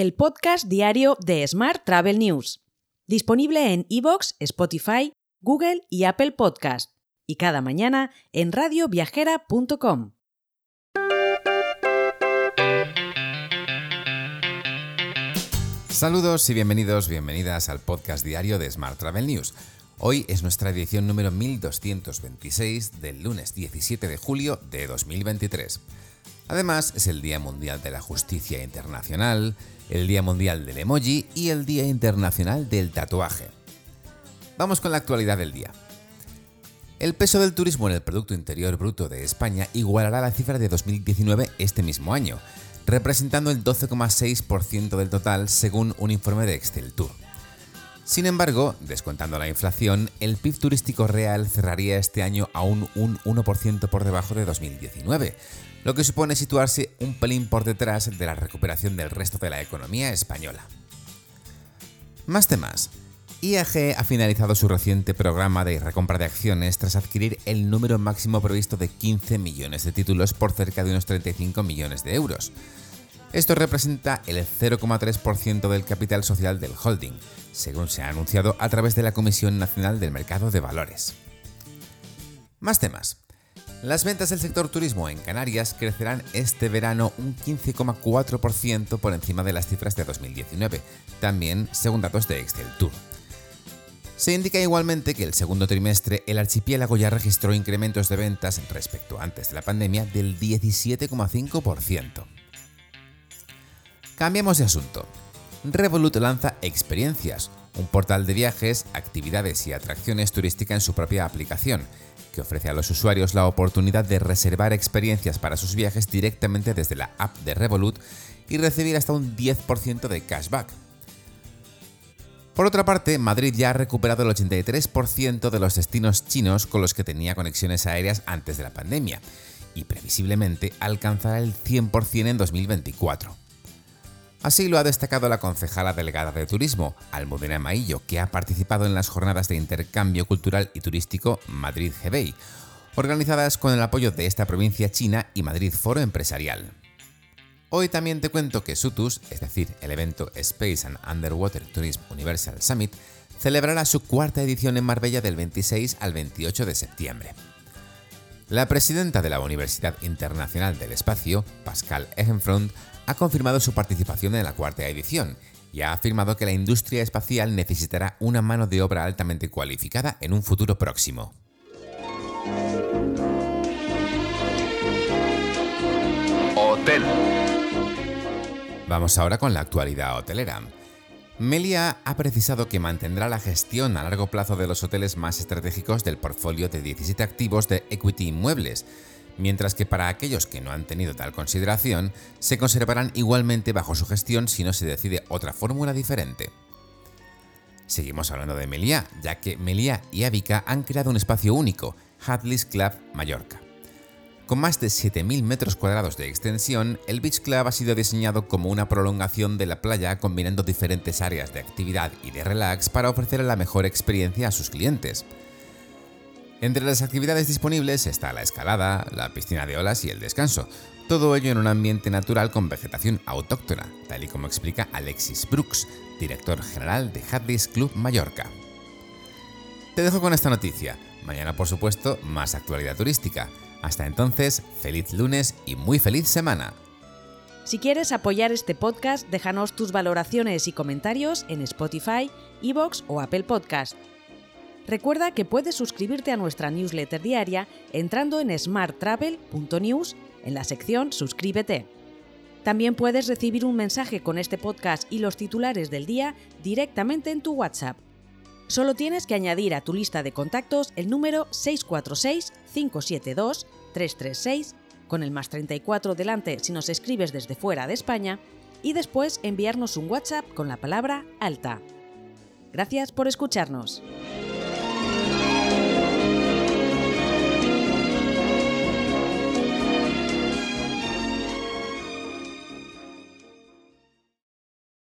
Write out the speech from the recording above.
el podcast diario de Smart Travel News, disponible en iVoox, Spotify, Google y Apple Podcast, y cada mañana en radioviajera.com. Saludos y bienvenidos, bienvenidas al podcast diario de Smart Travel News. Hoy es nuestra edición número 1226 del lunes 17 de julio de 2023. Además, es el Día Mundial de la Justicia Internacional, el Día Mundial del Emoji y el Día Internacional del Tatuaje. Vamos con la actualidad del día. El peso del turismo en el Producto Interior Bruto de España igualará la cifra de 2019 este mismo año, representando el 12,6% del total según un informe de Excel Tour. Sin embargo, descontando la inflación, el PIB turístico real cerraría este año aún un 1% por debajo de 2019, lo que supone situarse un pelín por detrás de la recuperación del resto de la economía española. Más temas. IAG ha finalizado su reciente programa de recompra de acciones tras adquirir el número máximo previsto de 15 millones de títulos por cerca de unos 35 millones de euros. Esto representa el 0,3% del capital social del holding, según se ha anunciado a través de la Comisión Nacional del Mercado de Valores. Más temas. Las ventas del sector turismo en Canarias crecerán este verano un 15,4% por encima de las cifras de 2019, también según datos de Excel Tour. Se indica igualmente que el segundo trimestre el archipiélago ya registró incrementos de ventas respecto a antes de la pandemia del 17,5%. Cambiamos de asunto. Revolut lanza Experiencias, un portal de viajes, actividades y atracciones turísticas en su propia aplicación, que ofrece a los usuarios la oportunidad de reservar experiencias para sus viajes directamente desde la app de Revolut y recibir hasta un 10% de cashback. Por otra parte, Madrid ya ha recuperado el 83% de los destinos chinos con los que tenía conexiones aéreas antes de la pandemia, y previsiblemente alcanzará el 100% en 2024. Así lo ha destacado la concejala delegada de Turismo, Almudena Maillo, que ha participado en las jornadas de intercambio cultural y turístico Madrid GBI, organizadas con el apoyo de esta provincia china y Madrid Foro Empresarial. Hoy también te cuento que SUTUS, es decir, el evento Space and Underwater Tourism Universal Summit, celebrará su cuarta edición en Marbella del 26 al 28 de septiembre. La presidenta de la Universidad Internacional del Espacio, Pascal Egenfront, ha confirmado su participación en la cuarta edición y ha afirmado que la industria espacial necesitará una mano de obra altamente cualificada en un futuro próximo. Hotel. Vamos ahora con la actualidad hotelera. Melia ha precisado que mantendrá la gestión a largo plazo de los hoteles más estratégicos del portfolio de 17 activos de Equity Inmuebles, mientras que para aquellos que no han tenido tal consideración, se conservarán igualmente bajo su gestión si no se decide otra fórmula diferente. Seguimos hablando de Meliá, ya que Meliá y Avica han creado un espacio único, Hadley's Club Mallorca. Con más de 7.000 metros cuadrados de extensión, el Beach Club ha sido diseñado como una prolongación de la playa combinando diferentes áreas de actividad y de relax para ofrecer la mejor experiencia a sus clientes. Entre las actividades disponibles está la escalada, la piscina de olas y el descanso, todo ello en un ambiente natural con vegetación autóctona, tal y como explica Alexis Brooks, director general de Hadley's Club Mallorca. Te dejo con esta noticia. Mañana, por supuesto, más actualidad turística. Hasta entonces, feliz lunes y muy feliz semana. Si quieres apoyar este podcast, déjanos tus valoraciones y comentarios en Spotify, Evox o Apple Podcast. Recuerda que puedes suscribirte a nuestra newsletter diaria entrando en smarttravel.news en la sección Suscríbete. También puedes recibir un mensaje con este podcast y los titulares del día directamente en tu WhatsApp. Solo tienes que añadir a tu lista de contactos el número 646-572-336 con el más 34 delante si nos escribes desde fuera de España y después enviarnos un WhatsApp con la palabra alta. Gracias por escucharnos.